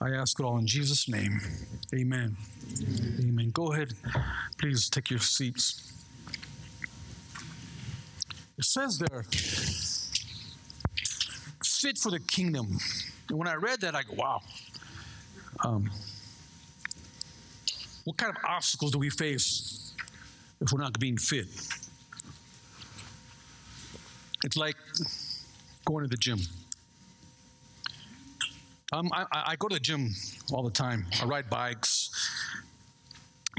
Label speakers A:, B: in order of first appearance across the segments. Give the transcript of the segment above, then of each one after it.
A: I ask it all in Jesus' name. Amen. Amen. Go ahead. Please take your seats. It says there, fit for the kingdom. And when I read that, I go, wow. Um, what kind of obstacles do we face if we're not being fit? It's like going to the gym. Um, I, I go to the gym all the time. I ride bikes,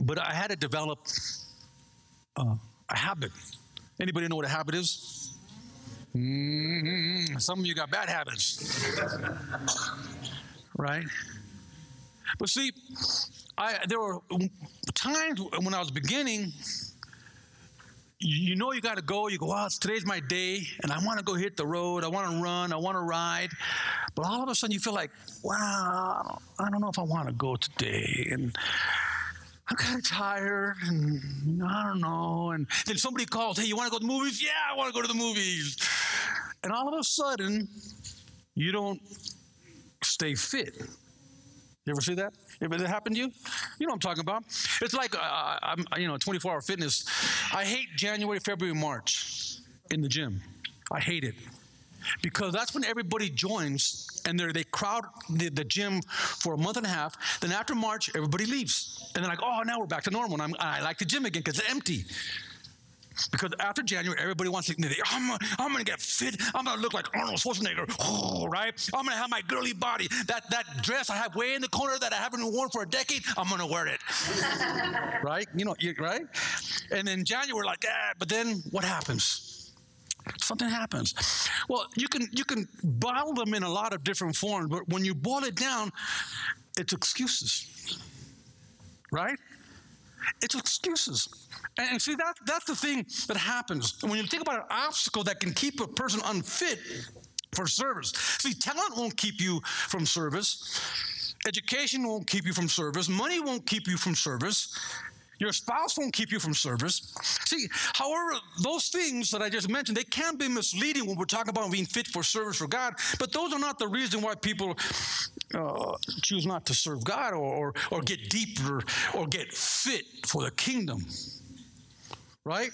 A: but I had to develop uh, a habit. Anybody know what a habit is? Mm-hmm. Some of you got bad habits, right? But see, I there were times when I was beginning. You know you got to go. You go, well, today's my day, and I want to go hit the road. I want to run. I want to ride. But all of a sudden, you feel like, wow, I don't know if I want to go today, and I'm kind of tired, and I don't know. And then somebody calls, hey, you want to go to the movies? Yeah, I want to go to the movies. And all of a sudden, you don't stay fit. You ever see that? Ever it happened to you? You know what I'm talking about. It's like uh, I'm, you know, 24 hour fitness. I hate January, February, March in the gym. I hate it because that's when everybody joins and they crowd the, the, gym for a month and a half. Then after March, everybody leaves, and they're like, "Oh, now we're back to normal." And I'm, I like the gym again because it's empty. Because after January, everybody wants to, I'm, I'm going to get fit. I'm going to look like Arnold Schwarzenegger, oh, right? I'm going to have my girly body. That, that dress I have way in the corner that I haven't worn for a decade, I'm going to wear it. right? You know, right? And then January, like, ah, but then what happens? Something happens. Well, you can you can bottle them in a lot of different forms, but when you boil it down, it's excuses. Right? It's excuses. And see, that, that's the thing that happens. When you think about an obstacle that can keep a person unfit for service. See, talent won't keep you from service. Education won't keep you from service. Money won't keep you from service. Your spouse won't keep you from service. See, however, those things that I just mentioned, they can be misleading when we're talking about being fit for service for God, but those are not the reason why people uh, choose not to serve God or, or, or get deeper or get fit for the kingdom. Right?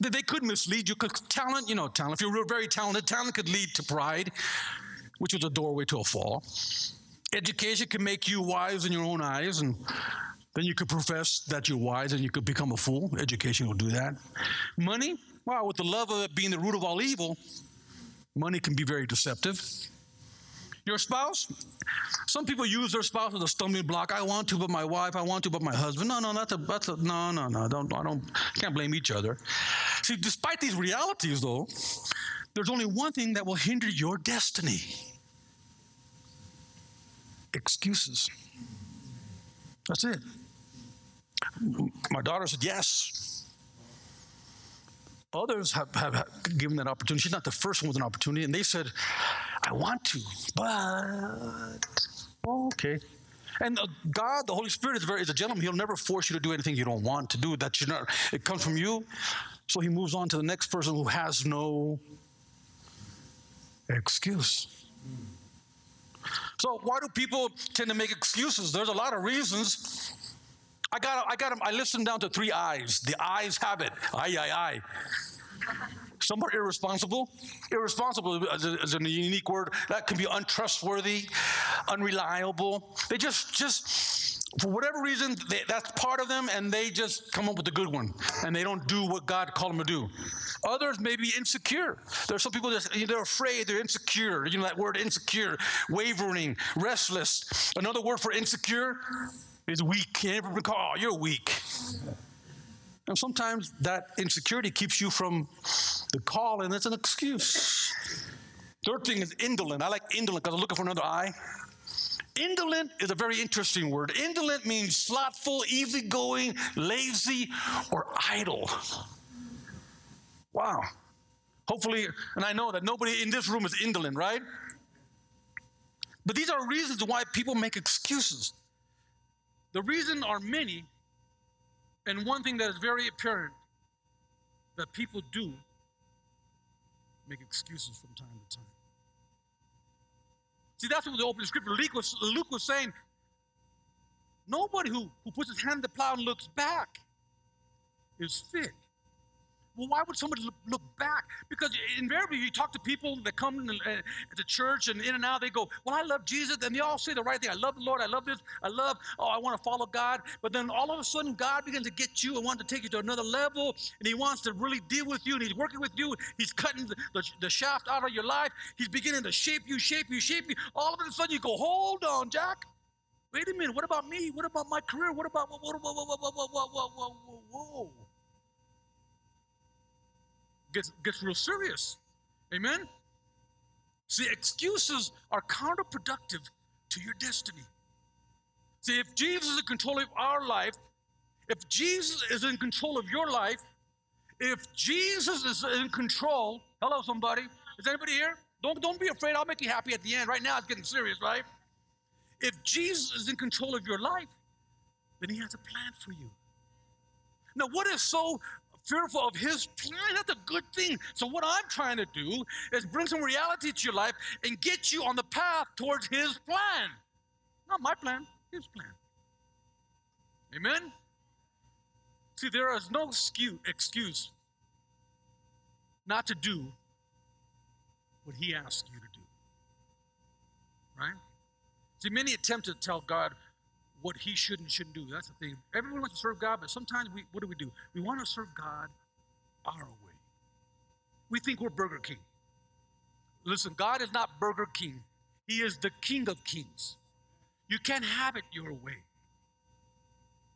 A: They could mislead you because talent, you know, talent, if you're very talented, talent could lead to pride, which is a doorway to a fall. Education can make you wise in your own eyes and then you could profess that you're wise and you could become a fool. Education will do that. Money, wow, with the love of it being the root of all evil, money can be very deceptive. Your spouse, some people use their spouse as a stumbling block. I want to, but my wife. I want to, but my husband. No, no, that's a, that's a, no, no, no. Don't, I don't, can't blame each other. See, despite these realities, though, there's only one thing that will hinder your destiny excuses. That's it. My daughter said yes. Others have, have, given that opportunity. She's not the first one with an opportunity, and they said, I want to, but okay. And uh, God, the Holy Spirit, is very is a gentleman. He'll never force you to do anything you don't want to do. That you not. It comes from you. So he moves on to the next person who has no excuse. So why do people tend to make excuses? There's a lot of reasons. I got, I got them. I listened down to three eyes. The eyes have it. Aye, aye, aye. Some are irresponsible. Irresponsible is a unique word. That can be untrustworthy, unreliable. They just, just for whatever reason, they, that's part of them, and they just come up with a good one, and they don't do what God called them to do. Others may be insecure. There are some people that they're afraid, they're insecure. You know that word insecure, wavering, restless. Another word for insecure is weak. Call, oh, you're weak. And sometimes that insecurity keeps you from the call, and it's an excuse. Third thing is indolent. I like indolent because I'm looking for another eye. Indolent is a very interesting word. Indolent means slothful, easygoing, lazy, or idle. Wow. Hopefully, and I know that nobody in this room is indolent, right? But these are reasons why people make excuses. The reason are many, and one thing that is very apparent that people do make excuses from time to time. See, that's what the opening scripture Luke was, Luke was saying. Nobody who, who puts his hand to the plow and looks back is fit. Well, why would somebody look, back? Because invariably, you talk to people that come to, uh, church and in and out, they go, Well, I love Jesus. And they all say the right thing. I love the Lord. I love this. I love, oh, I want to follow God. But then all of a sudden, God begins to get you and wants to take you to another level. And He wants to really deal with you. And He's working with you. He's cutting the, the, the shaft out of your life. He's beginning to shape you, shape you, shape you. All of a sudden, you go, Hold on, Jack. Wait a minute. What about me? What about my career? What about, what, what, what, what, what, what, what, what, what, what, whoa gets, gets real serious. Amen? See, excuses are counterproductive to your destiny. See, if Jesus is in control of our life, if Jesus is in control of your life, if Jesus is in control, hello, somebody. Is anybody here? Don't, don't be afraid. I'll make you happy at the end. Right now, it's getting serious, right? If Jesus is in control of your life, then he has a plan for you. Now, what is so fearful of his plan. That's a good thing. So, what I'm trying to do is bring some reality to your life and get you on the path towards his plan. Not my plan, his plan. Amen? See, there is no excuse not to do what he asks you to do. Right? See, many attempt to tell God what he should and shouldn't do. That's the thing. Everyone wants to serve God, but sometimes we, what do we do? We want to serve God our way. We think we're Burger King. Listen, God is not Burger King, He is the King of Kings. You can't have it your way.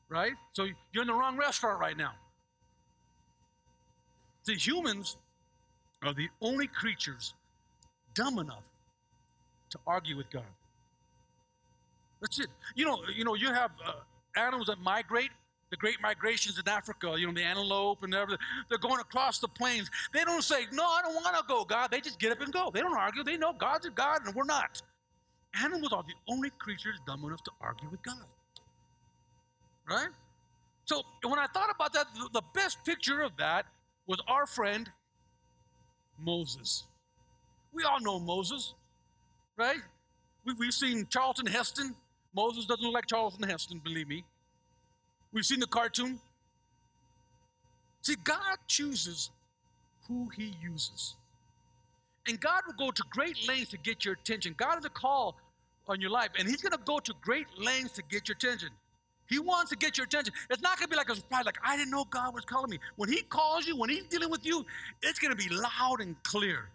A: Right? So you're in the wrong restaurant right now. The humans are the only creatures dumb enough to argue with God. That's it. You know, you know, you have uh, animals that migrate. The great migrations in Africa, you know, the antelope and everything. They're going across the plains. They don't say, "No, I don't want to go, God." They just get up and go. They don't argue. They know God's a God and we're not. Animals are the only creatures dumb enough to argue with God. Right? So when I thought about that, the best picture of that was our friend Moses. We all know Moses, right? We've seen Charlton Heston Moses doesn't look like Charlton Heston, believe me. We've seen the cartoon. See, God chooses who he uses. And God will go to great lengths to get your attention. God has a call on your life, and he's going to go to great lengths to get your attention. He wants to get your attention. It's not going to be like a surprise, like, I didn't know God was calling me. When he calls you, when he's dealing with you, it's going to be loud and clear.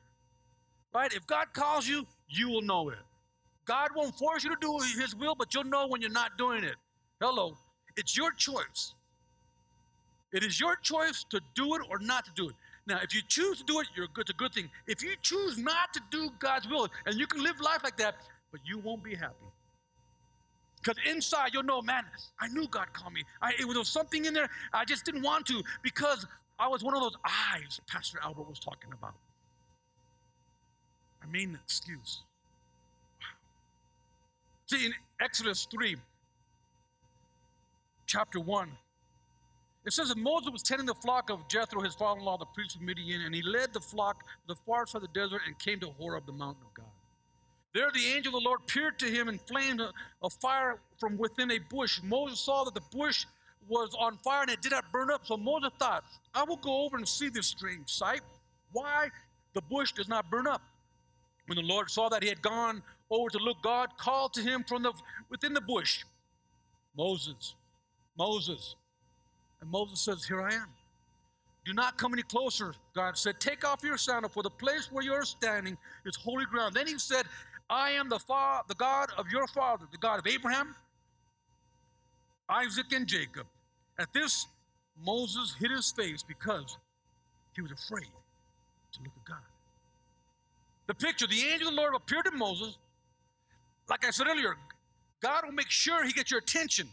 A: Right? If God calls you, you will know it. God won't force you to do His will, but you'll know when you're not doing it. Hello. It's your choice. It is your choice to do it or not to do it. Now, if you choose to do it, you're good. It's a good thing. If you choose not to do God's will, and you can live life like that, but you won't be happy. Because inside you'll know, man, I knew God called me. I, it was something in there I just didn't want to because I was one of those eyes Pastor Albert was talking about. I mean, excuse. See, in Exodus 3, chapter 1, it says that Moses was tending the flock of Jethro, his father in law, the priest of Midian, and he led the flock to the far side of the desert and came to Horeb, the mountain of God. There the angel of the Lord appeared to him in flames of fire from within a bush. Moses saw that the bush was on fire and it did not burn up. So Moses thought, I will go over and see this strange sight. Why the bush does not burn up. When the Lord saw that he had gone over to look, God called to him from the within the bush, Moses, Moses. And Moses says, Here I am. Do not come any closer, God said. Take off your sandal, for the place where you're standing is holy ground. Then he said, I am the, fa- the God of your father, the God of Abraham, Isaac, and Jacob. At this, Moses hid his face because he was afraid to look at God. The picture, the angel of the Lord appeared to Moses like I said earlier, God will make sure he gets your attention.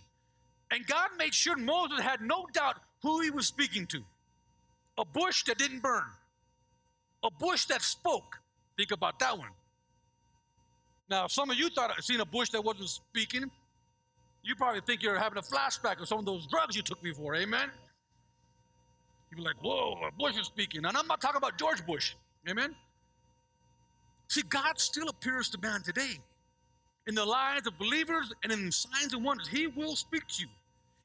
A: And God made sure Moses had no doubt who he was speaking to. A bush that didn't burn, a bush that spoke. Think about that one. Now, some of you thought I'd seen a bush that wasn't speaking, you probably think you're having a flashback of some of those drugs you took before. Amen? You'd be like, whoa, a bush is speaking. And I'm not talking about George Bush. Amen? See, God still appears to man today. In the lives of believers and in signs and wonders. He will speak to you.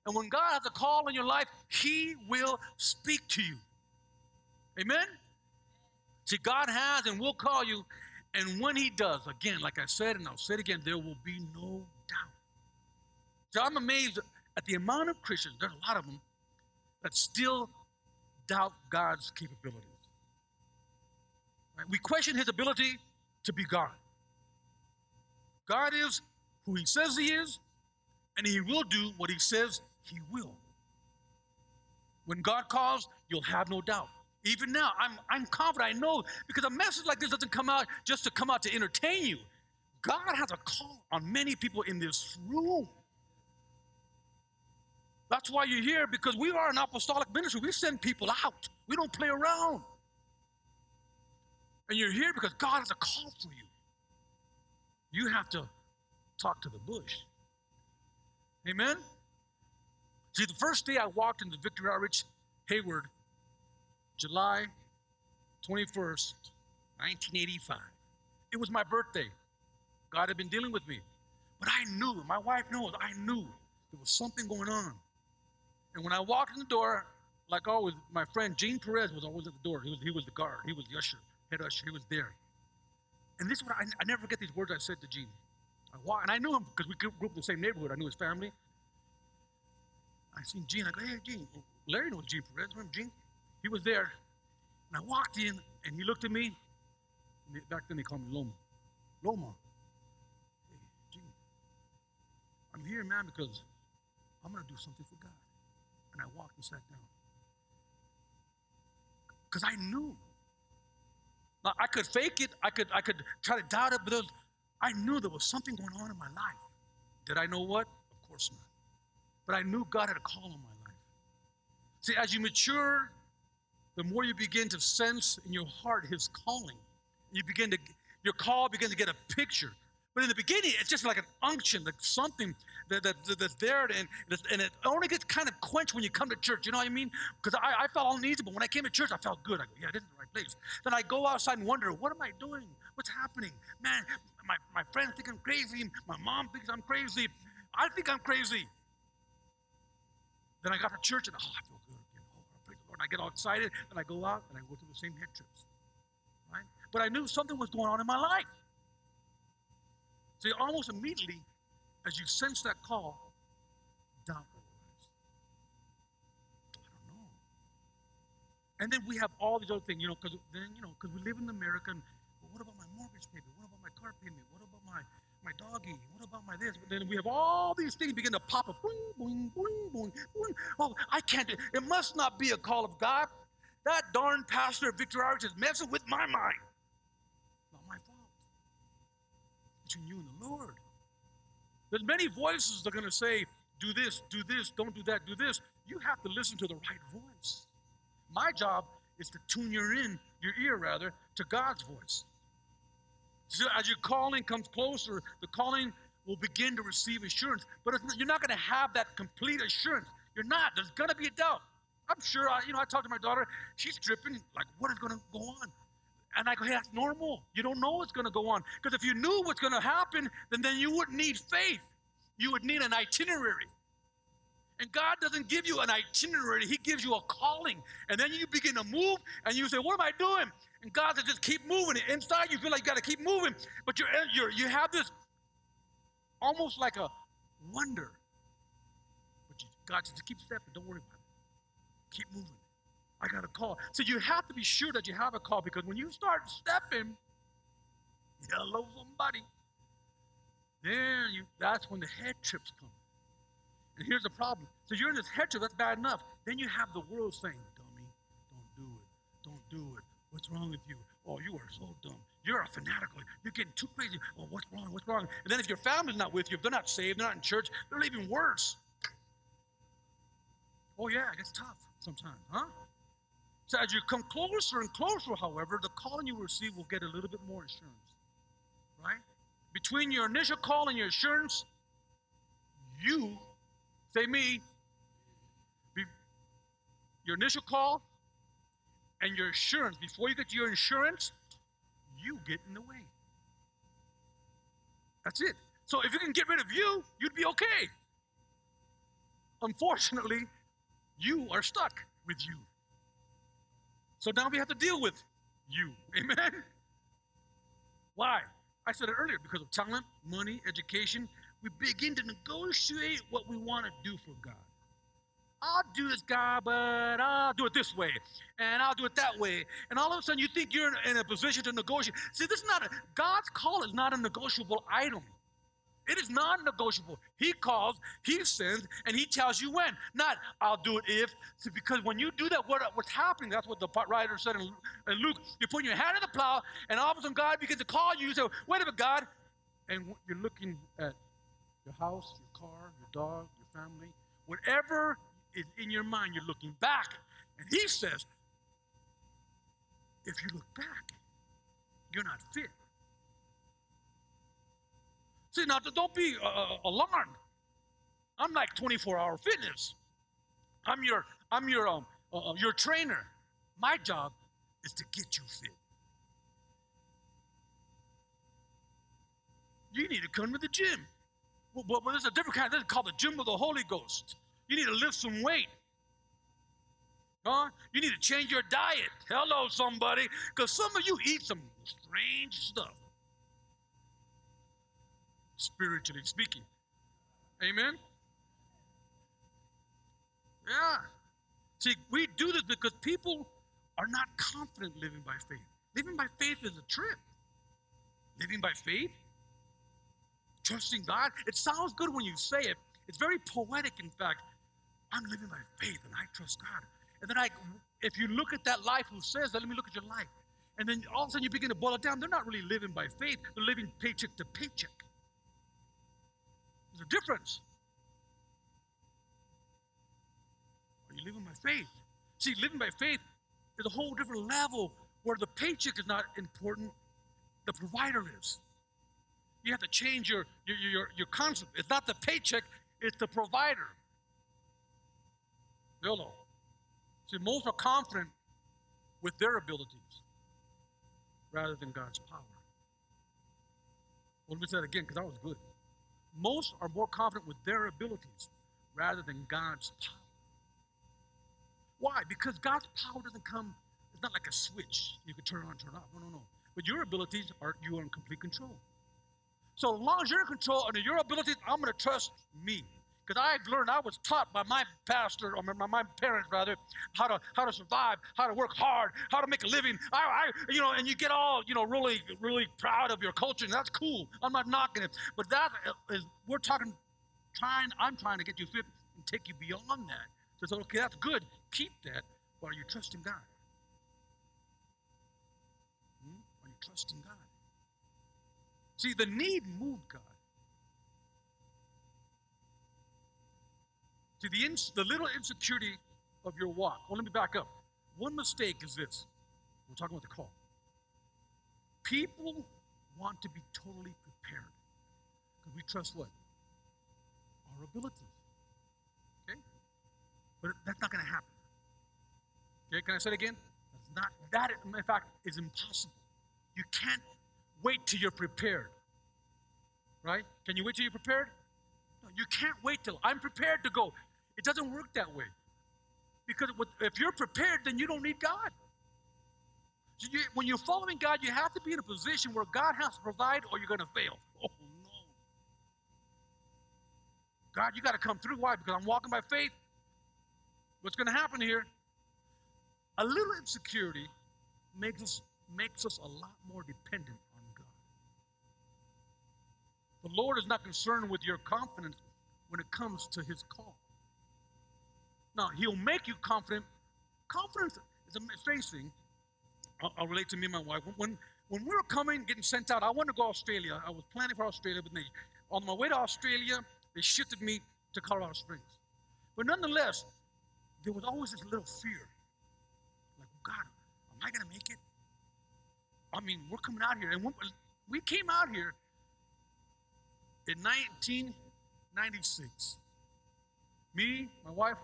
A: And when God has a call in your life, He will speak to you. Amen? See, God has and will call you. And when He does, again, like I said, and I'll say it again, there will be no doubt. So I'm amazed at the amount of Christians, there's a lot of them, that still doubt God's capabilities. Right? We question His ability to be God. God is who He says He is, and He will do what He says He will. When God calls, you'll have no doubt. Even now, I'm, I'm confident. I know because a message like this doesn't come out just to come out to entertain you. God has a call on many people in this room. That's why you're here because we are an apostolic ministry. We send people out, we don't play around. And you're here because God has a call for you. You have to talk to the bush. Amen? See, the first day I walked into Victory Outreach Hayward, July 21st, 1985, it was my birthday. God had been dealing with me. But I knew, my wife knows, I knew there was something going on. And when I walked in the door, like always, my friend Gene Perez was always at the door. He was, he was the guard, he was the usher, head usher, he was there. And this is what I, I never forget these words I said to Gene. I walked, and I knew him because we grew up in the same neighborhood. I knew his family. I seen Gene. I go, hey, Gene. Larry knows Gene Perez. Remember Gene? He was there. And I walked in, and he looked at me. Back then, they called me Loma. Loma. Hey, Gene. I'm here, man, because I'm going to do something for God. And I walked and sat down. Because I knew. Now, I could fake it. I could, I could try to doubt it, but was, I knew there was something going on in my life. Did I know what? Of course not. But I knew God had a call on my life. See, as you mature, the more you begin to sense in your heart His calling. You begin to, your call begins to get a picture. But in the beginning, it's just like an unction, like something that, that, that's there, and, and it only gets kind of quenched when you come to church. You know what I mean? Because I, I felt uneasy, but when I came to church, I felt good. I go, yeah, this is the right place. Then I go outside and wonder, what am I doing? What's happening? Man, my, my friends think I'm crazy. My mom thinks I'm crazy. I think I'm crazy. Then I got to church, and oh, I feel good again. Oh, praise the Lord. I get all excited, and I go out, and I go to the same head trips. Right? But I knew something was going on in my life. See, almost immediately, as you sense that call, know. And then we have all these other things, you know, because then, you know, because we live in America, and well, what about my mortgage payment? What about my car payment? What about my, my doggy? What about my this? But then we have all these things begin to pop up. Boing, boing, boing, boing, boing. Oh, I can't. do It It must not be a call of God. That darn pastor Victory Outreach is messing with my mind. Not my fault. Between you and the Lord. There's many voices that are going to say, do this, do this, don't do that, do this. You have to listen to the right voice. My job is to tune your in, your ear rather, to God's voice. So as your calling comes closer, the calling will begin to receive assurance. But you're not going to have that complete assurance. You're not. There's going to be a doubt. I'm sure. I, you know, I talked to my daughter. She's tripping. Like, what is going to go on? And I go, hey, that's normal. You don't know what's going to go on. Because if you knew what's going to happen, then, then you wouldn't need faith. You would need an itinerary. And God doesn't give you an itinerary, He gives you a calling. And then you begin to move and you say, What am I doing? And God says, Just keep moving. Inside, you feel like you got to keep moving. But you're, you're, you have this almost like a wonder. But you, God says, just Keep stepping. Don't worry about it. Keep moving. I got a call. So you have to be sure that you have a call because when you start stepping, hello somebody, then you, that's when the head trips come. And here's the problem. So you're in this head trip, that's bad enough. Then you have the world saying, dummy, don't do it. Don't do it. What's wrong with you? Oh, you are so dumb. You're a fanatical. You're getting too crazy. Oh, what's wrong? What's wrong? And then if your family's not with you, if they're not saved, they're not in church, they're even worse. Oh, yeah, it gets tough sometimes, huh? So as you come closer and closer, however, the calling you receive will get a little bit more assurance. Right? Between your initial call and your assurance, you, say me, be, your initial call and your assurance, before you get to your insurance, you get in the way. That's it. So if you can get rid of you, you'd be okay. Unfortunately, you are stuck with you. So now we have to deal with you. Amen? Why? I said it earlier because of talent, money, education. We begin to negotiate what we want to do for God. I'll do this, God, but I'll do it this way, and I'll do it that way. And all of a sudden, you think you're in a position to negotiate. See, this is not a, God's call is not a negotiable item. It is non-negotiable. He calls, he sends, and he tells you when. Not, I'll do it if. See, because when you do that, what, what's happening? That's what the writer said in, in Luke. You're putting your hand in the plow, and all of a sudden God begins to call you. You say, wait a minute, God. And you're looking at your house, your car, your dog, your family, whatever is in your mind, you're looking back. And he says, if you look back, you're not fit. See, now don't be uh, uh alarmed. I'm like 24 hour fitness. I'm your, I'm your, um, uh, uh, your trainer. My job is to get you fit. You need to come to the gym. Well, but, but there's a different kind. This is called the gym of the Holy Ghost. You need to lift some weight. Huh? You need to change your diet. Hello, somebody. Because some of you eat some strange stuff, spiritually speaking. Amen? Yeah. See, we do this because people are not confident living by faith. Living by faith is a trip. Living by faith, trusting God, it sounds good when you say it. It's very poetic, in fact. I'm living by faith and I trust God. And then I, if you look at that life who says that, let me look at your life. And then all of a sudden you begin to boil it down. They're not really living by faith, they're living paycheck to paycheck. There's a difference. Are you living by faith? See, living by faith is a whole different level where the paycheck is not important, the provider is. You have to change your, your, your, your concept. It's not the paycheck, it's the provider. Hello. See, most are confident with their abilities rather than God's power. Well, let me say that again because that was good. Most are more confident with their abilities rather than God's power. Why? Because God's power doesn't come, it's not like a switch you can turn on, turn off. No, no, no. But your abilities are, you are in complete control. So as long as you're in control under your abilities, I'm going to trust me. Because I learned, I was taught by my pastor, or my, my parents rather, how to how to survive, how to work hard, how to make a living. I, I, you know, and you get all, you know, really, really proud of your culture, and that's cool. I'm not knocking it, but that is, we're talking, trying. I'm trying to get you fit and take you beyond that. So, okay, that's good. Keep that, but are you trusting God? Hmm? Are you trusting God? See, the need moved God. To the, ins- the little insecurity of your walk. Well, let me back up. One mistake is this we're talking about the call. People want to be totally prepared because we trust what? Our abilities. Okay? But that's not going to happen. Okay, can I say it again? That's not, that, in fact, is impossible. You can't wait till you're prepared. Right? Can you wait till you're prepared? No, you can't wait till I'm prepared to go. It doesn't work that way. Because if you're prepared, then you don't need God. When you're following God, you have to be in a position where God has to provide or you're going to fail. Oh, no. God, you got to come through. Why? Because I'm walking by faith. What's going to happen here? A little insecurity makes us, makes us a lot more dependent on God. The Lord is not concerned with your confidence when it comes to his call. Now, he'll make you confident. Confidence is a strange thing. I'll, I'll, relate to me and my wife. When, when we were coming, getting sent out, I wanted to go to Australia. I was planning for Australia, but they, on my way to Australia, they shifted me to Colorado Springs. But nonetheless, there was always this little fear. Like, oh, God, am I going to make it? I mean, we're coming out here. And we came out here in 1996. Me, my wife,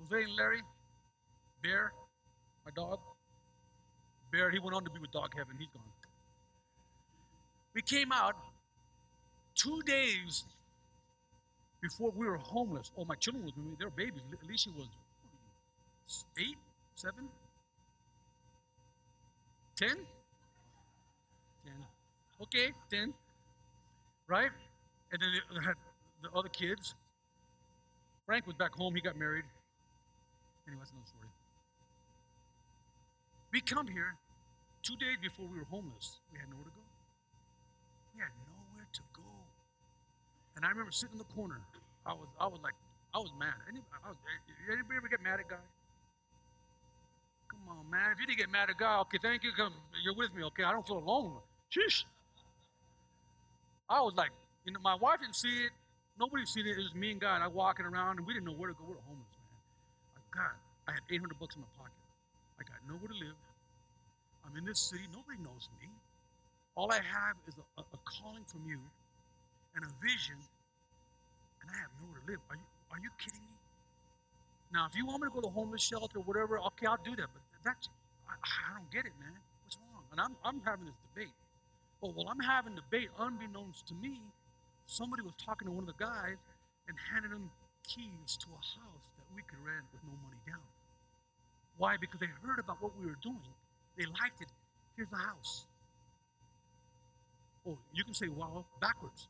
A: Jose and Larry, Bear, my dog. Bear, he went on to be with Dog Heaven. He's gone. We came out, two days before we were homeless. Oh, my children was with me. They were babies. Alicia was eight, seven, ten? Ten. Okay, ten. Right? And then they had the other kids. Frank was back home. He got married. Anyway, that's another story. We come here two days before we were homeless. We had nowhere to go. We had nowhere to go. And I remember sitting in the corner. I was, I was like, I was mad. Anybody, I was, eh, anybody ever get mad at God? Come on, man. If you didn't get mad at God, okay, thank you. Come, you're with me, okay? I don't feel alone. Sheesh. I was like, you know, my wife didn't see it. Nobody seen it. It was me and God. I walking around, and we didn't know where to go. We were homeless, man. God, I had 800 bucks in my pocket. I got nowhere to live. I'm in this city. Nobody knows me. All I have is a, a calling from you and a vision, and I have nowhere to live. Are you, are you kidding me? Now, if you want me to go to homeless shelter or whatever, okay, I'll do that. But that's, I, I don't get it, man. What's wrong? And I'm, I'm having this debate. Oh, well, while I'm having debate, unbeknownst to me, somebody was talking to one of the guys and handed him keys to a house we could rent with no money down. Why? Because they heard about what we were doing. They liked it. Here's the house. Oh, you can say, wow backwards.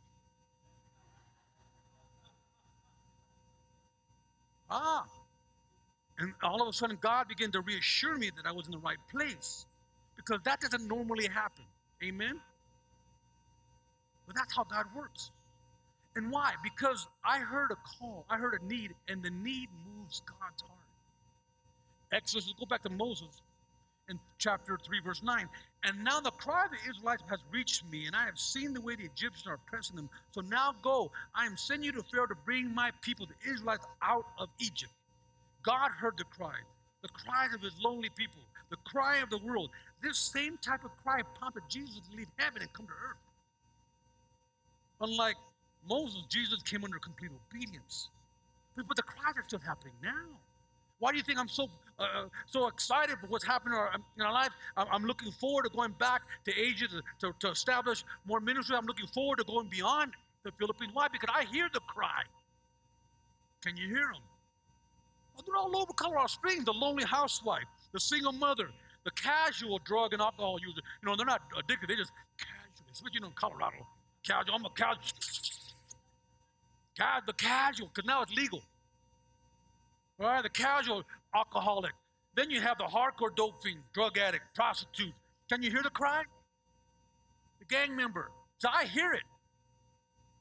A: Ah. And all of a sudden, God began to reassure me that I was in the right place because that doesn't normally happen. Amen? But that's how God works. And why? Because I heard a call, I heard a need, and the need moves God's heart. Exodus, go back to Moses in chapter 3, verse 9. And now the cry of the Israelites has reached me, and I have seen the way the Egyptians are oppressing them. So now go. I am sending you to Pharaoh to bring my people, the Israelites, out of Egypt. God heard the cry, the cries of his lonely people, the cry of the world. This same type of cry prompted Jesus to leave heaven and come to earth. Unlike Moses, Jesus came under complete obedience. But, the cries are still happening now. Why do you think I'm so uh, uh so excited for what's happening in our life? I'm, looking forward to going back to Asia to, to, to establish more ministry. I'm looking forward to going beyond the Philippines. Why? Because I hear the cry. Can you hear them? Well, they're all over Colorado Springs. The lonely housewife, the single mother, the casual drug and alcohol user. You know, they're not addicted. They just casual. Especially you know in Colorado. Casual. I'm a casual. Casual, the casual, because now it's legal. All right, the casual alcoholic. Then you have the hardcore dope fiend, drug addict, prostitute. Can you hear the cry? The gang member. So I hear it.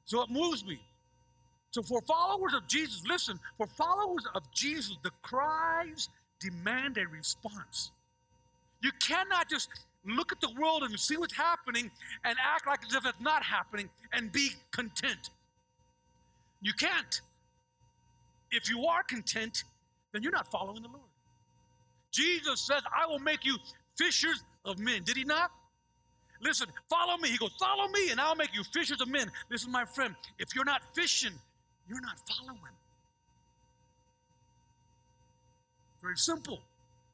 A: So it moves me. So for followers of Jesus, listen, for followers of Jesus, the cries demand a response. You cannot just look at the world and see what's happening and act like as if it's not happening and be content. You can't. If you are content, then you're not following the Lord. Jesus says, I will make you fishers of men. Did he not? Listen, follow me. He goes, Follow me, and I'll make you fishers of men. Listen, my friend, if you're not fishing, you're not following. Very simple.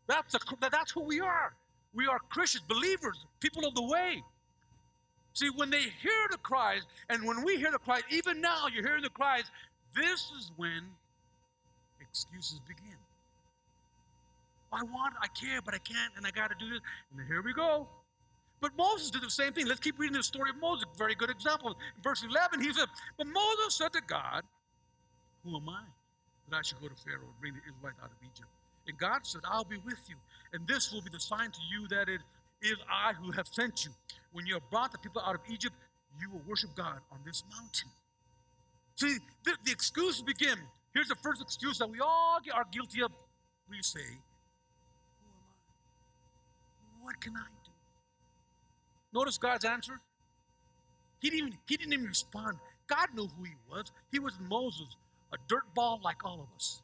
A: That's, a, that's who we are. We are Christians, believers, people of the way. See, when they hear the cries, and when we hear the cries, even now you're hearing the cries, this is when excuses begin. I want, I care, but I can't, and I got to do this. And here we go. But Moses did the same thing. Let's keep reading the story of Moses. Very good example. In verse 11, he said, But Moses said to God, Who am I that I should go to Pharaoh and bring the Israelites out of Egypt? And God said, I'll be with you. And this will be the sign to you that it is I who have sent you. When you have brought the people out of Egypt, you will worship God on this mountain. See, the, the excuses begin. Here's the first excuse that we all are guilty of. We say, Who am I? What can I do? Notice God's answer. He didn't even, he didn't even respond. God knew who he was. He was Moses, a dirt ball like all of us.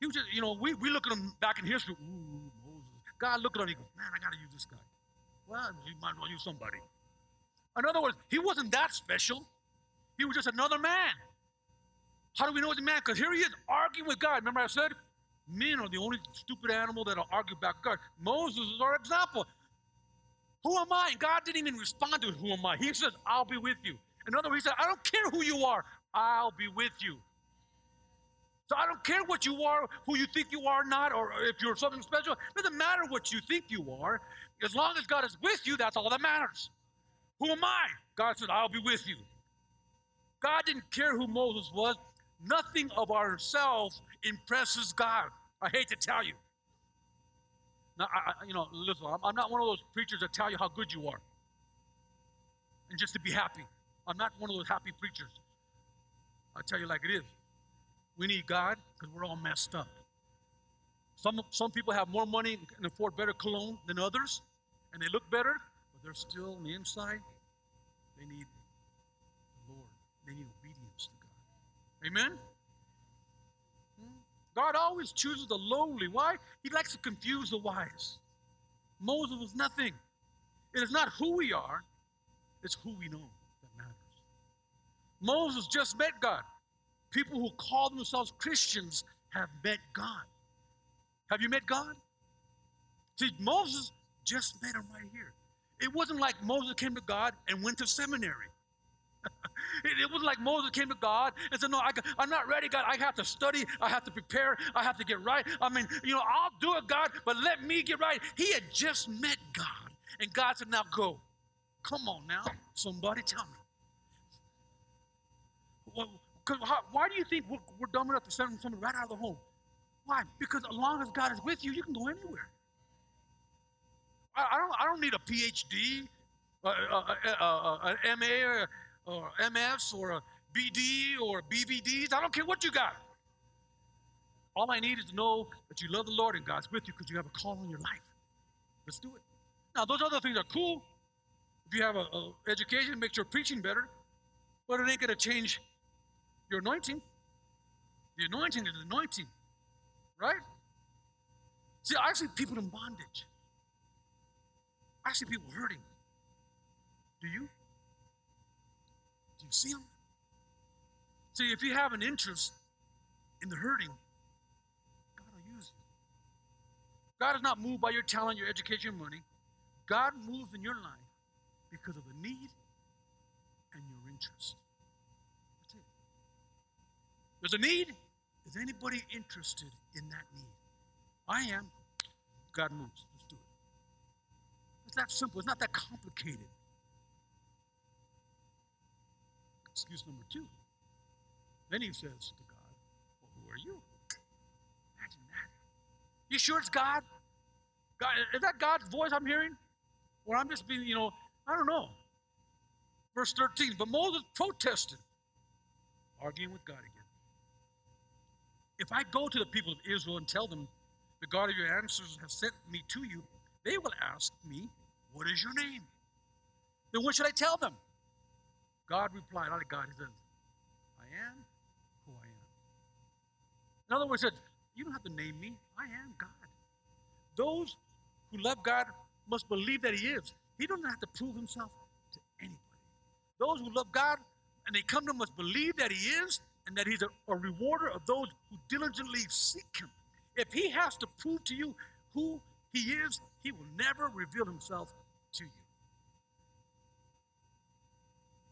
A: He was just, you know, we, we look at him back in history. Ooh. God looked at him and he goes, man, I got to use this guy. Well, you might as well use somebody. In other words, he wasn't that special. He was just another man. How do we know he's a man? Because here he is arguing with God. Remember I said, men are the only stupid animal that'll argue back God. Moses is our example. Who am I? And God didn't even respond to who am I. He says, I'll be with you. In other words, he said, I don't care who you are, I'll be with you. I don't care what you are, who you think you are not, or if you're something special. It doesn't matter what you think you are. As long as God is with you, that's all that matters. Who am I? God said, I'll be with you. God didn't care who Moses was. Nothing of ourselves impresses God. I hate to tell you. Now, I, I, you know, listen, I'm, not one of those preachers that tell you how good you are and just to be happy. I'm not one of those happy preachers. I'll tell you like it is. We need God because we're all messed up. Some, some people have more money and afford better cologne than others, and they look better, but they're still on the inside. They need the Lord. They need obedience to God. Amen? God always chooses the lowly. Why? He likes to confuse the wise. Moses was nothing. It is not who we are, it's who we know that matters. Moses just met God. People who call themselves Christians have met God. Have you met God? See, Moses just met him right here. It wasn't like Moses came to God and went to seminary. it, it wasn't like Moses came to God and said, No, I, I'm not ready, God. I have to study. I have to prepare. I have to get right. I mean, you know, I'll do it, God, but let me get right. He had just met God. And God said, Now go. Come on now. Somebody tell me. Well, how, why do you think we're, we're dumb enough to send someone right out of the home? Why? Because as long as God is with you, you can go anywhere. I, I don't, I don't need a PhD, an MA or, or MS or a BD or BVDs. I don't care what you got. All I need is to know that you love the Lord and God's with you because you have a call on your life. Let's do it. Now, those other things are cool. If you have an education, it makes your preaching better, but it ain't going to change your anointing. The anointing is the anointing, right? See, I see people in bondage. I see people hurting. Do you? Do you see them? See, if you have an interest in the hurting, God will use you. God is not moved by your talent, your education, your money. God moves in your life because of the need and your interest. There's a need. Is anybody interested in that need? I am. God moves. Let's do it. It's that simple. It's not that complicated. Excuse number two. Then he says to God, Well, who are you? Imagine that. You sure it's God? God is that God's voice I'm hearing? Or I'm just being, you know, I don't know. Verse 13, but Moses protested, arguing with God again. If I go to the people of Israel and tell them, the God of your ancestors has sent me to you, they will ask me, What is your name? Then what should I tell them? God replied, not God, he says, I am who I am. In other words, you don't have to name me. I am God. Those who love God must believe that He is. He doesn't have to prove Himself to anybody. Those who love God and they come to Him must believe that He is and that he's a, a rewarder of those who diligently seek him. If he has to prove to you who he is, he will never reveal himself to you.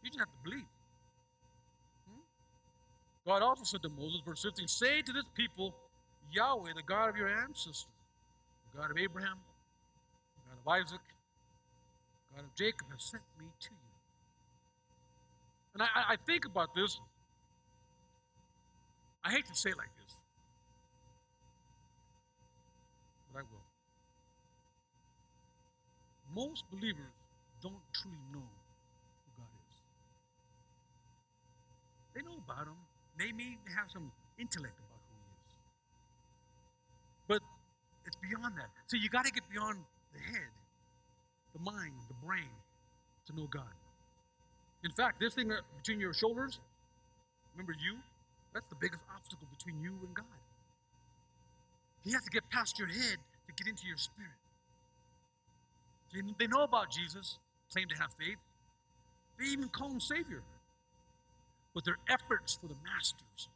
A: You just have to believe. Hmm? God also said to Moses, verse 15, Say to this people, Yahweh, the God of your ancestors, the God of Abraham, the God of Isaac, the God of Jacob, has sent me to you. And I, I think about this I hate to say it like this, but I will. Most believers don't truly know who God is. They know about Him. They may have some intellect about who He is. But it's beyond that. So you got to get beyond the head, the mind, the brain to know God. In fact, this thing between your shoulders, remember you? That's the biggest obstacle between you and God. He has to get past your head to get into your spirit. They know about Jesus, claim to have faith. They even call him Savior. But their efforts for the masters,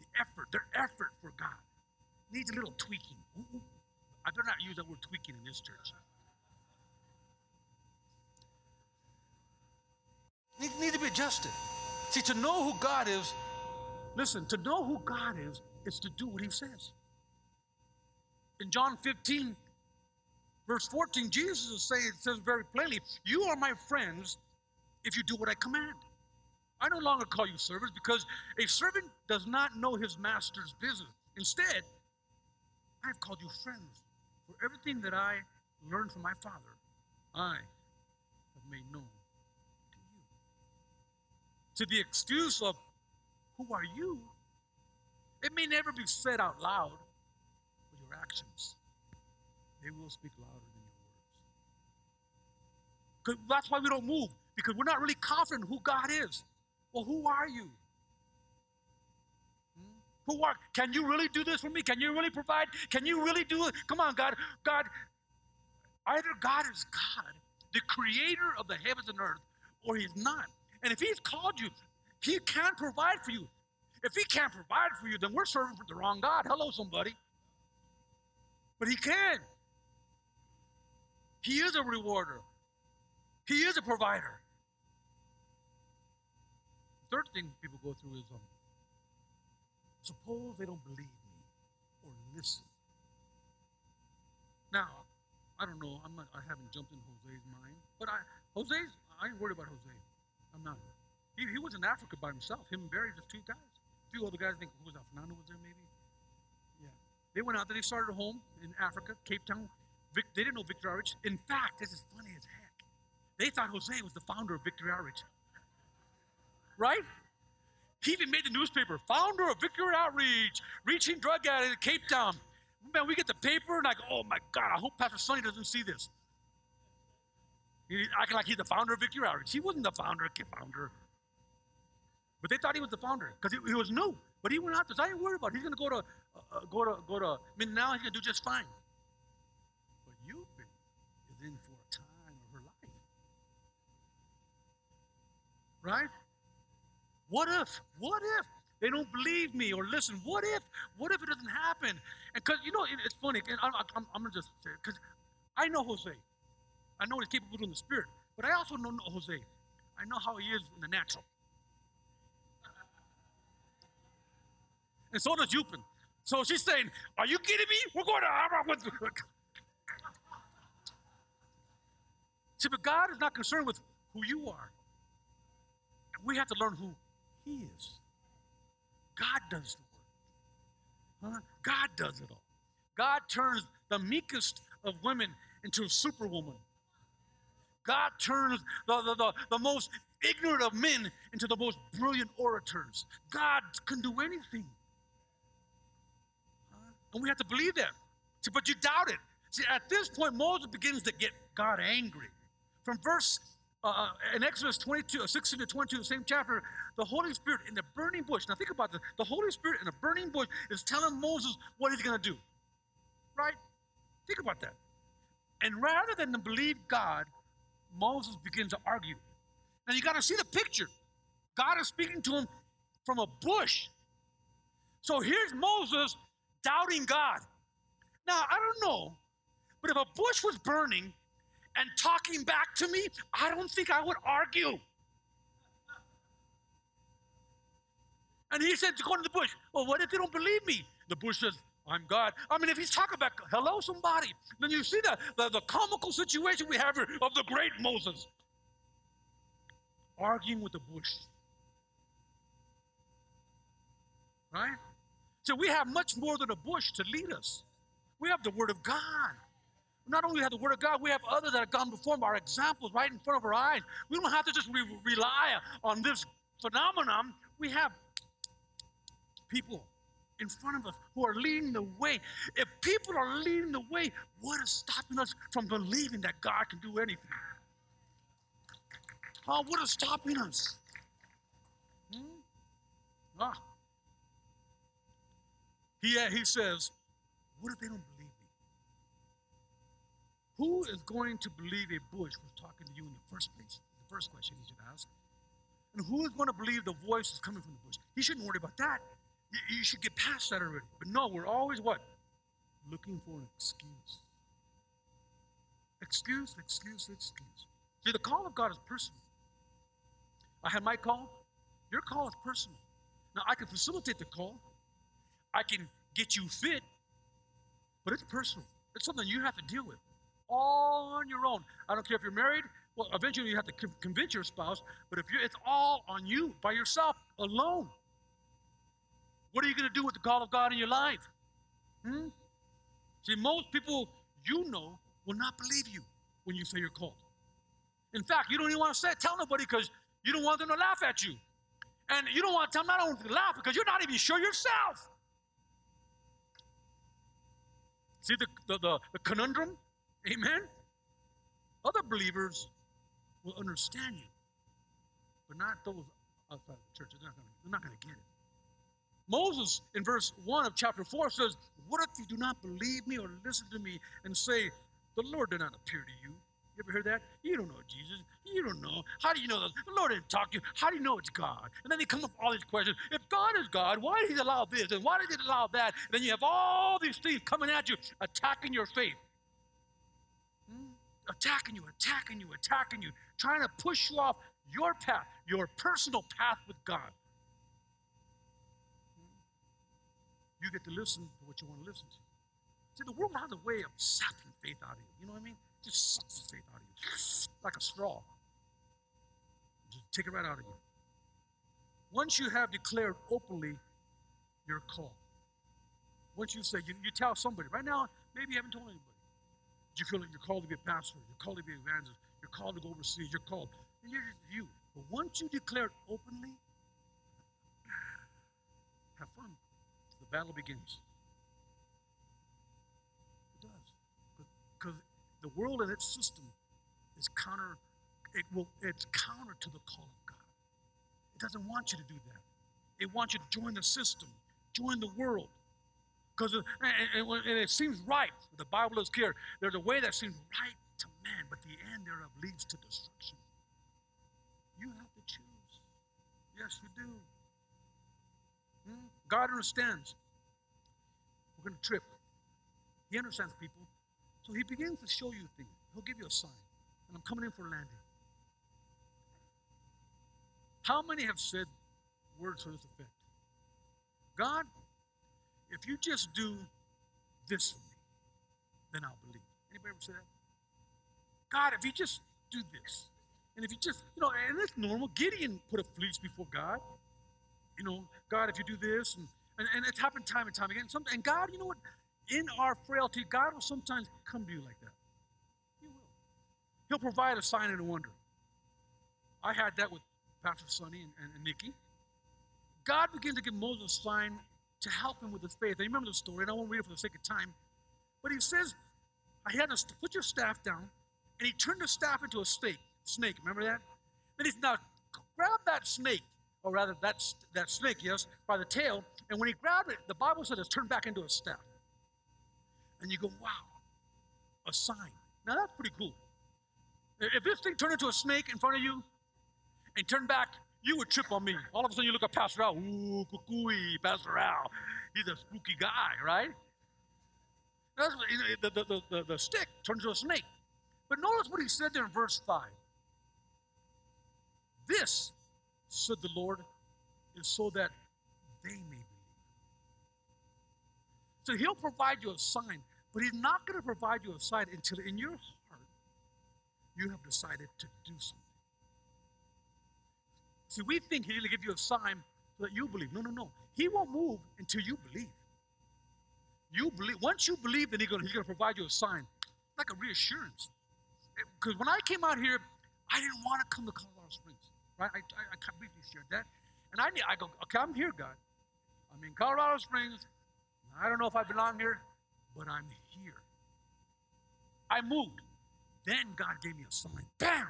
A: the effort, their effort for God, needs a little tweaking. I better not use that word tweaking in this church. Need, need to be adjusted. See, to know who God is, listen, to know who God is, is to do what he says. In John 15, verse 14, Jesus is saying, says very plainly, You are my friends if you do what I command. I no longer call you servants because a servant does not know his master's business. Instead, I have called you friends. For everything that I learned from my Father, I have made known to you. To the excuse of, Who are you? It may never be said out loud, but your actions, they will speak louder than your words. That's why we don't move, because we're not really confident who God is. Well, who are you? Hmm? Who are? Can you really do this for me? Can you really provide? Can you really do it? Come on, God. God, either God is God, the creator of the heavens and earth, or He's not. And if He's called you, He can provide for you. If He can't provide for you, then we're serving the wrong God. Hello, somebody. But He can. He is a rewarder. He is a provider. Third thing people go through is um, suppose they don't believe me or listen. Now, I don't know. I'm not, I haven't jumped in Jose's mind, but I Jose's. I ain't worried about Jose. I'm not. He, he was in Africa by himself. Him and Barry, just two guys. A few other guys. I think who was that? Fernando was there maybe. Yeah. They went out there. They started a home in Africa, Cape Town. Vic, they didn't know Victory Outreach. In fact, this is funny as heck. They thought Jose was the founder of Victory Outreach. Right? He even made the newspaper, founder of Victory Outreach, reaching drug addicts in Cape Town. Man, we get the paper and I go, oh my God, I hope Pastor Sonny doesn't see this. He acting like he's the founder of Victory Outreach. He wasn't the founder, founder. But they thought he was the founder because he, he, was new. But he went out there. I ain't worried about it. He's going to go to uh, uh, go to go to. I mean, now he's going to do just fine. But you've been in for a time of her life, right? What if? What if they don't believe me or listen? What if? What if it doesn't happen? And because you know, it's funny. I'm, I'm, I'm gonna just say because I know Jose. I know he's capable in the spirit, but I also know Jose. I know how he is in the natural. And so does Yupin. So she's saying, Are you kidding me? We're going to. See, but God is not concerned with who you are. We have to learn who he is. God does the work. Huh? God does it all. God turns the meekest of women into a superwoman. God turns the, the, the, the, most ignorant of men into the most brilliant orators. God can do anything. And we have to believe that. See, but you doubt it. See, at this point, Moses begins to get God angry. From verse uh, uh, in Exodus 22, uh, 16 to 22, the same chapter, the Holy Spirit in the burning bush. Now think about this. The Holy Spirit in a burning bush is telling Moses what he's going to do. Right? Think about that. And rather than to believe God, Moses begins to argue. Now you got to see the picture. God is speaking to him from a bush. So here's Moses doubting God. Now, I don't know, but if a bush was burning and talking back to me, I don't think I would argue. And he said to go to the bush. Well, what if they don't believe me? The bush says, I'm God. I mean, if he's talking about hello, somebody, then you see the, the, the comical situation we have here of the great Moses arguing with the bush. Right? So we have much more than a bush to lead us. We have the Word of God not only have the Word of God, we have others that have gone before our examples right in front of our eyes. We don't have to just re- rely on this phenomenon. We have people in front of us who are leading the way. If people are leading the way, what is stopping us from believing that God can do anything? Oh, what is stopping us? Hmm? Ah. He, uh, he says, What if they don't believe me? who is going to believe a bush was talking to you in the first place? The first question he should ask. And who is going to believe the voice is coming from the bush? He shouldn't worry about that. You, you should get past that already. But no, we're always what? Looking for an excuse. Excuse, excuse, excuse. See, the call of God is personal. I have my call. Your call is personal. Now, I can facilitate the call, I can get you fit, but it's personal. It's something you have to deal with all on your own. I don't care if you're married. Well, eventually you have to convince your spouse, but if you're, it's all on you by yourself, alone. What are you going to do with the call of God in your life? Hmm? See, most people you know will not believe you when you say you're called. In fact, you don't even want to say it, tell nobody because you don't want them to laugh at you. And you don't want to them not only to laugh because you're not even sure yourself. See the, the, the, the conundrum? Amen? Other believers will understand you, but not those outside the church. They're not going to get it. Moses, in verse 1 of chapter 4, says, What if you do not believe me or listen to me and say, The Lord did not appear to you? You ever heard that? You don't know Jesus. You don't know. How do you know that? The Lord didn't talk to you. How do you know it's God? And then they come up with all these questions. If God is God, why did He allow this? And why did He allow that? And then you have all these things coming at you, attacking your faith. Hmm? Attacking you, attacking you, attacking you, trying to push you off your path, your personal path with God. you get to listen to what you want to listen to. See, the world has a way of sapping faith out of you. You know what I mean? Just sucks the faith out of you, like a straw. Just take it right out of you. Once you have declared openly your call, once you say, you, you tell somebody, right now, maybe you haven't told anybody. You feel like you're called to be a pastor, you're called to be an evangelist, you're called to go overseas, you're called. And you're just you. But once you declare it openly, have fun The battle begins. It does. Because the world and its system is counter, it will, it's counter to the call of God. It doesn't want you to do that. It wants you to join the system, join the world. Because and, it seems right. The Bible is clear. There's a way that seems right to man, but the end thereof leads to destruction. You have to choose. Yes, you do. Hmm? God understands. We're going to trip. He understands people. So he begins to show you things. He'll give you a sign. And I'm coming in for landing. How many have said words to this effect? God, if you just do this for me, then I'll believe. Anybody ever say that? God, if you just do this, and if you just, you know, and it's normal. Gideon put a fleece before God. You know, God, if you do this, and and, and it's happened time and time again. Some, and God, you know what? In our frailty, God will sometimes come to you like that. He will. He'll provide a sign and a wonder. I had that with Pastor Sonny and, and, and Nikki. God began to give Moses a sign to help him with his faith. I remember the story, and I won't read it for the sake of time. But he says, I had to put your staff down, and he turned the staff into a snake. Snake, remember that? Then he said, now grab that snake, or rather that, that snake, yes, by the tail, and when he grabbed it, the Bible said it's turned back into a staff. And you go, wow, a sign. Now that's pretty cool. If this thing turned into a snake in front of you and turned back, you would trip on me. All of a sudden you look at Pastor Al. Ooh, cuckooey, Pastor Al. He's a spooky guy, right? That's, the, the, the, the stick turns into a snake. But notice what he said there in verse 5. This, said the Lord, is so that they may be. so he'll provide you a sign, but he's not going to provide you a sign until in your heart you have decided to do something. See, we think he'll give you a sign so that you believe. No, no, no. He won't move until you believe. You believe. Once you believe, then he's going, he's going to provide you a sign, like a reassurance. Because when I came out here, I didn't want to come to Colorado Springs. Right? I, I, I briefly shared that. And I, I go, okay, I'm here, God. I'm in Colorado Springs. I don't know if I belong here, but I'm here. I moved. Then God gave me a sign. Bam!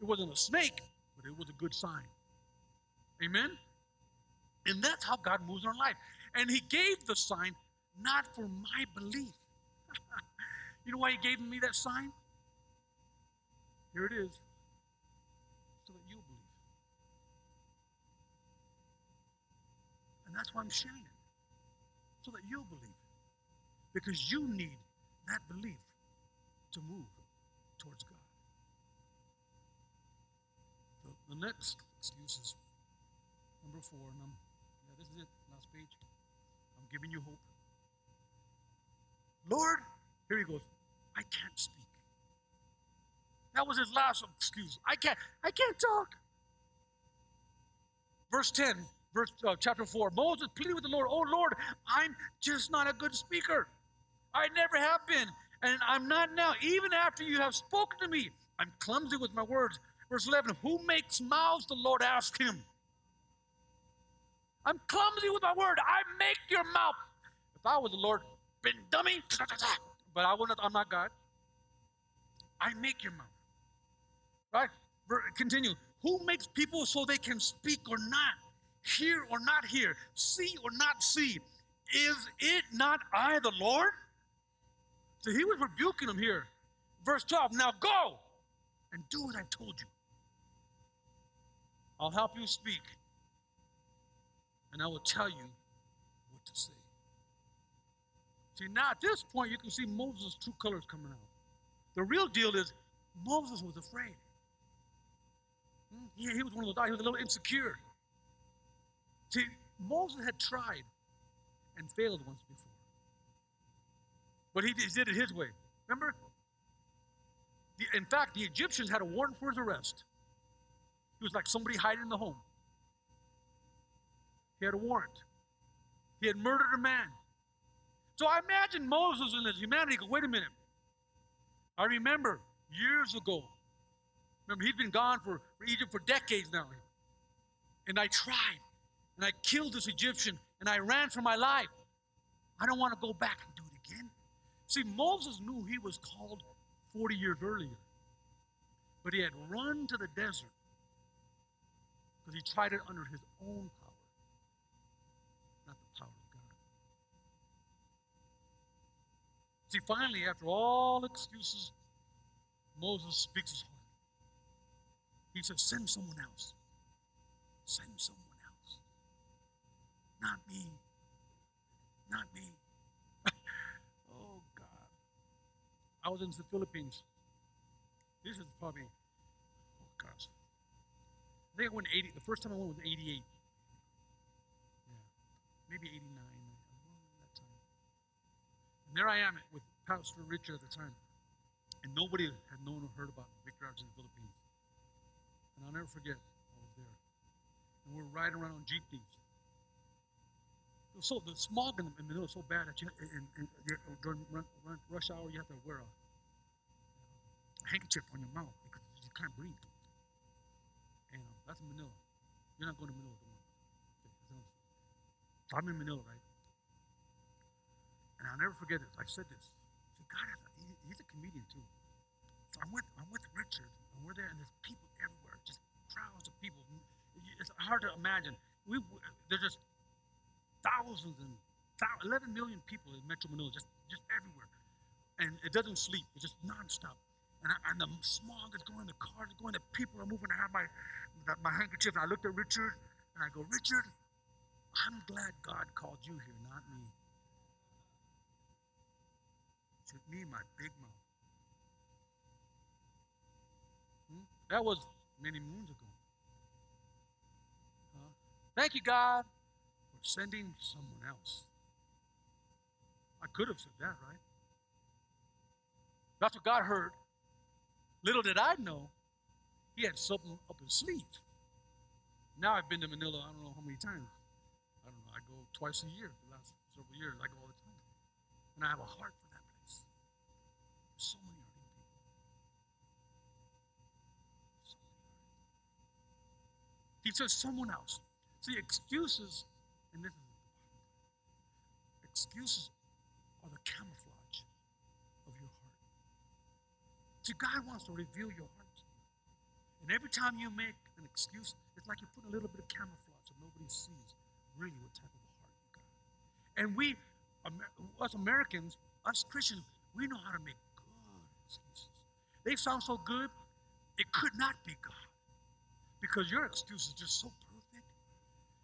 A: It wasn't a snake, but it was a good sign. Amen? And that's how God moves our life. And He gave the sign not for my belief. you know why He gave me that sign? Here it is. So that you'll believe. And that's why I'm sharing it so that you'll believe. Because you need that belief to move towards God. The, The next excuse is number four, and I'm, yeah, this is it, last page. I'm giving you hope. Lord, here he goes. I can't speak. That was his last excuse. I can't. I can't talk. Verse ten, verse uh, chapter four. Moses pleaded with the Lord. Oh Lord, I'm just not a good speaker. I never have been, and I'm not now. Even after you have spoken to me, I'm clumsy with my words. Verse eleven. Who makes mouths? The Lord asked him. I'm clumsy with my word. I make your mouth. If I was the Lord, been dummy, but I will not, I'm not God. I make your mouth. Right? Continue. Who makes people so they can speak or not, hear or not hear, see or not see? Is it not I, the Lord? So he was rebuking them here. Verse 12 Now go and do what I've told you. I'll help you speak, and I will tell you what to say. See, now at this point, you can see Moses' true colors coming out. The real deal is Moses was afraid. Hmm, yeah, he was one of those guys, he was a little insecure. See, Moses had tried and failed once before. But he did it his way. Remember? in fact, the Egyptians had a warrant for his arrest. He was like somebody hiding in the home. He had a warrant. He had murdered a man. So I imagine Moses in his humanity go, wait a minute. I remember years ago. Remember, he'd been gone for, for Egypt for decades now. And I tried. And I killed this Egyptian. And I ran for my life. I don't want to go back and do. See, Moses knew he was called 40 years earlier. But he had run to the desert because he tried it under his own power. Not the power of God. See, finally, after all excuses, Moses speaks his heart. He says, Send someone else. Send someone else. Not me. Not me. oh, God. I was in the Philippines. This is probably, oh, gosh. I think I went 80. The first time I went was 88. Yeah. Maybe 89 that time. And there I am with Pastor Richard at the time. And nobody had known or heard about Victory Outreach in the Philippines. And I'll never forget, I was there. And we are riding around on jeepneys. So the smog in middle is so bad that you, in, in, during run, run, rush hour you have to wear a, handkerchief on your mouth because you can't breathe. And uh, that's Manila. You're not going to Manila. Okay. So I'm in Manila, right? And I'll never forget this. I said this. So God, he, he's a comedian too. So I'm with I'm with Richard, and we're there, and there's people everywhere, just crowds of people. It's hard to imagine. We there's just thousands and 11 million people in Metro Manila, just just everywhere, and it doesn't sleep. It's just nonstop. And, I, and the smog is going, the cars are going, the people are moving. I have my my handkerchief, and I looked at Richard, and I go, Richard, I'm glad God called you here, not me with me, my big mouth. Hmm? That was many moons ago. Huh? Thank you, God, sending someone else. I could have said that, right? That's what God heard. Little did I know, He had something up his sleeve. Now I've been to Manila, I don't know how many times. I don't know, I go twice a year the last several years. I go all the time. And I have a heart for that place. There's so many hurting people. So many hurting He says someone else. See, excuses, and this is excuses are the camouflage of your heart. See, God wants to reveal your heart to you. And every time you make an excuse, it's like you put a little bit of camouflage so nobody sees really what type of a heart you got. And we, us Americans, us Christians, we know how to make good excuses. They sound so good, it could not be God. Because your excuse is just so.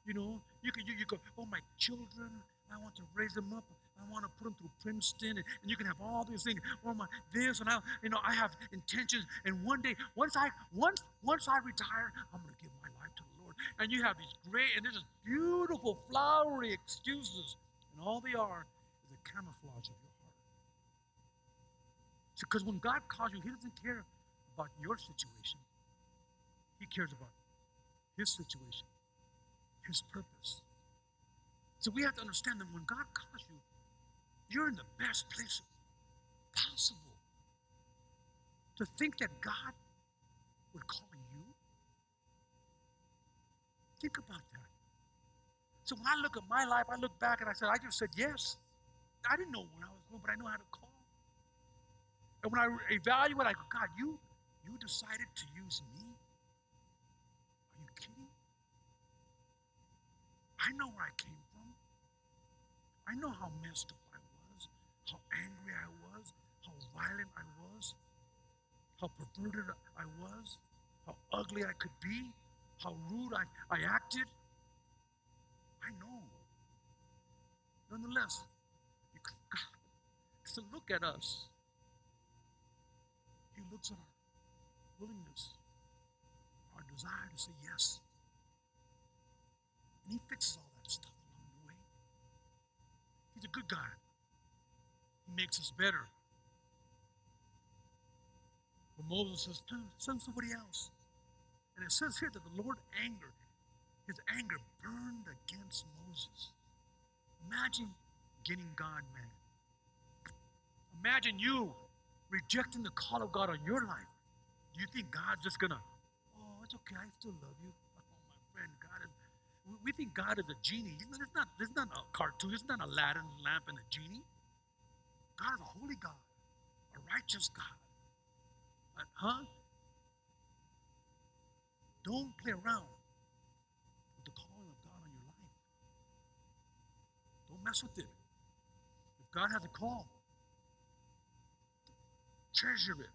A: You know, you can you, you go, oh my children, I want to raise them up. I want to put them through Princeton, and, and you can have all these things. Or my this, and I, you know, I have intentions. And one day, once I once once I retire, I'm going to give my life to the Lord. And you have these great, and there's this beautiful, flowery excuses, and all they are is a camouflage of your heart. Because when God calls you, He doesn't care about your situation. He cares about His situation, His purpose. So we have to understand that when God calls you, you're in the best place possible. To think that God would call you, think about that. So when I look at my life, I look back and I said, I just said yes. I didn't know when I was going, but I know how to call. And when I evaluate, I go, God, you you decided to use me? Are you kidding? I know where I came from. I know how messed up I was, how angry I was, how violent I was, how perverted I was, how ugly I could be, how rude I, I acted. I know. Nonetheless, God, to look at us, He looks at our willingness, our desire to say yes. And He fixes all that stuff along the way. He's a good God. He makes us better. But Moses says, send somebody else. And it says here that the Lord angered, his anger burned against Moses. Imagine getting God mad. Imagine you rejecting the call of God on your life. Do you think God's just gonna, oh, it's okay, I still love you. Oh, my friend, God is, we think God is a genie. It's not, it's not a cartoon, it's not a Aladdin lamp and a genie. God is a holy God, a righteous God. But, huh? Don't play around with the calling of God on your life. Don't mess with it. If God has a call, treasure it.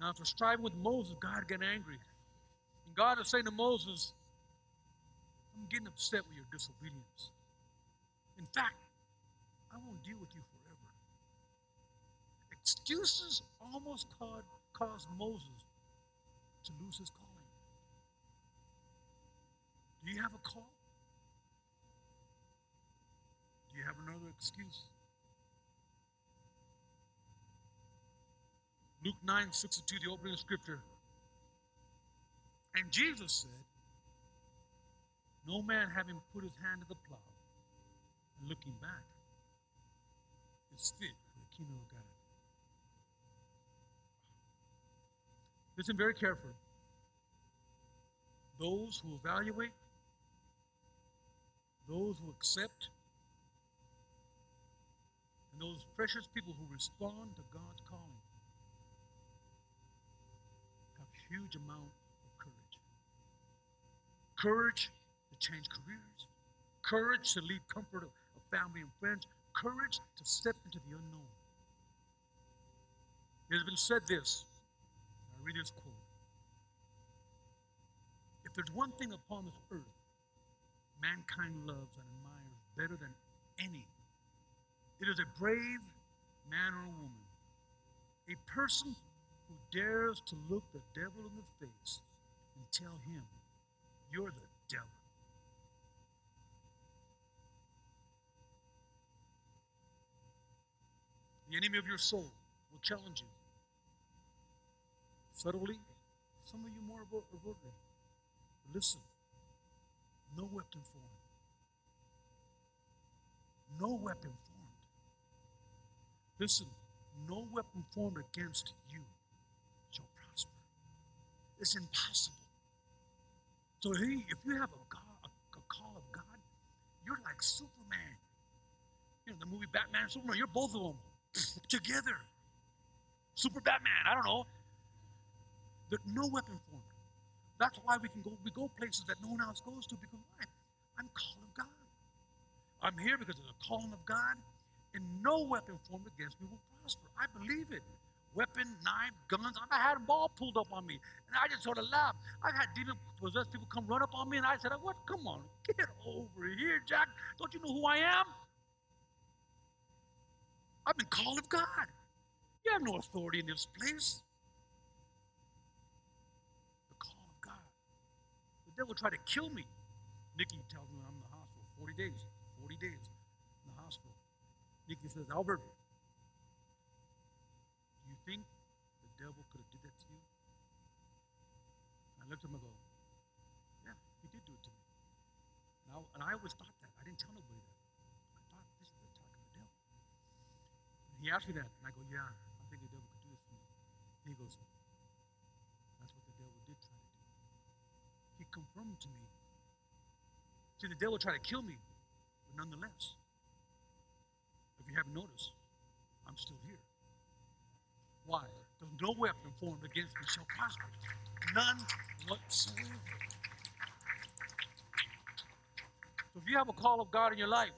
A: Now, after striving with Moses, God got angry. God is saying to Moses, I'm getting upset with your disobedience. In fact, I won't deal with you forever. Excuses almost caused Moses to lose his calling. Do you have a call? Do you have another excuse? Luke 9 62, the opening scripture. And Jesus said, No man having put his hand to the plow and looking back is fit for the kingdom of God. Listen very carefully. Those who evaluate, those who accept, and those precious people who respond to God's calling have huge amount of courage. Courage to change careers, courage to leave comfort of, of family and friends, courage to step into the unknown. It has been said this. I read this quote. If there's one thing upon this earth mankind loves and admires better than any, it is a brave man or woman, a person who dares to look the devil in the face and tell him, You're the devil. The enemy of your soul will challenge you. Subtly, some of you more overtly. Listen, no weapon formed. No weapon formed. Listen, no weapon formed against you shall prosper. it's impossible. So he, if you have a, God, a, a call of God, you're like Superman. You know, the movie Batman Superman, you're both of them together. Super Batman, I don't know. There's no weapon formed. That's why we can go, we go places that no one else goes to because why? I'm called of God. I'm here because of the calling of God, and no weapon formed against me will prosper. I believe it. weapon, knife, guns. I've had a ball pulled up on me, and I just sort of laughed. I've had possessed people come run up on me, and I said, "What? Come on, get over here, Jack. Don't you know who I am? I've been called of God. You have no authority in this place. The call of God. The devil tried to kill me. Nikki tells me I'm in the hospital 40 days. 40 days in the hospital. Nikki says, Albert, do you think the devil could have did that to you? I looked at him and go, yeah, he did do it to me. And I, and I always thought that. I didn't tell nobody that. I thought this is the attack of the devil. And he asked me that, and I go, yeah, I think the devil could do this to me. And he goes, that's what the devil did try to do. He confirmed to me. See, the devil tried to kill me, but nonetheless, if you haven't noticed, I'm still here. Why? Because no weapon formed against me shall prosper. None whatsoever. So if you have a call of God in your life,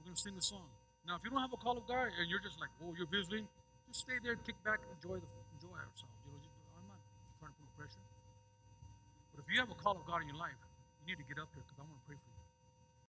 A: we're going to sing the song. Now, if you don't have a call of God and you're just like, oh, you're visiting, just stay there, kick back, enjoy the enjoy ourselves. You know, just, I'm not trying to put no pressure. But if you have a call of God in your life, you need to get up here because I want to pray for you.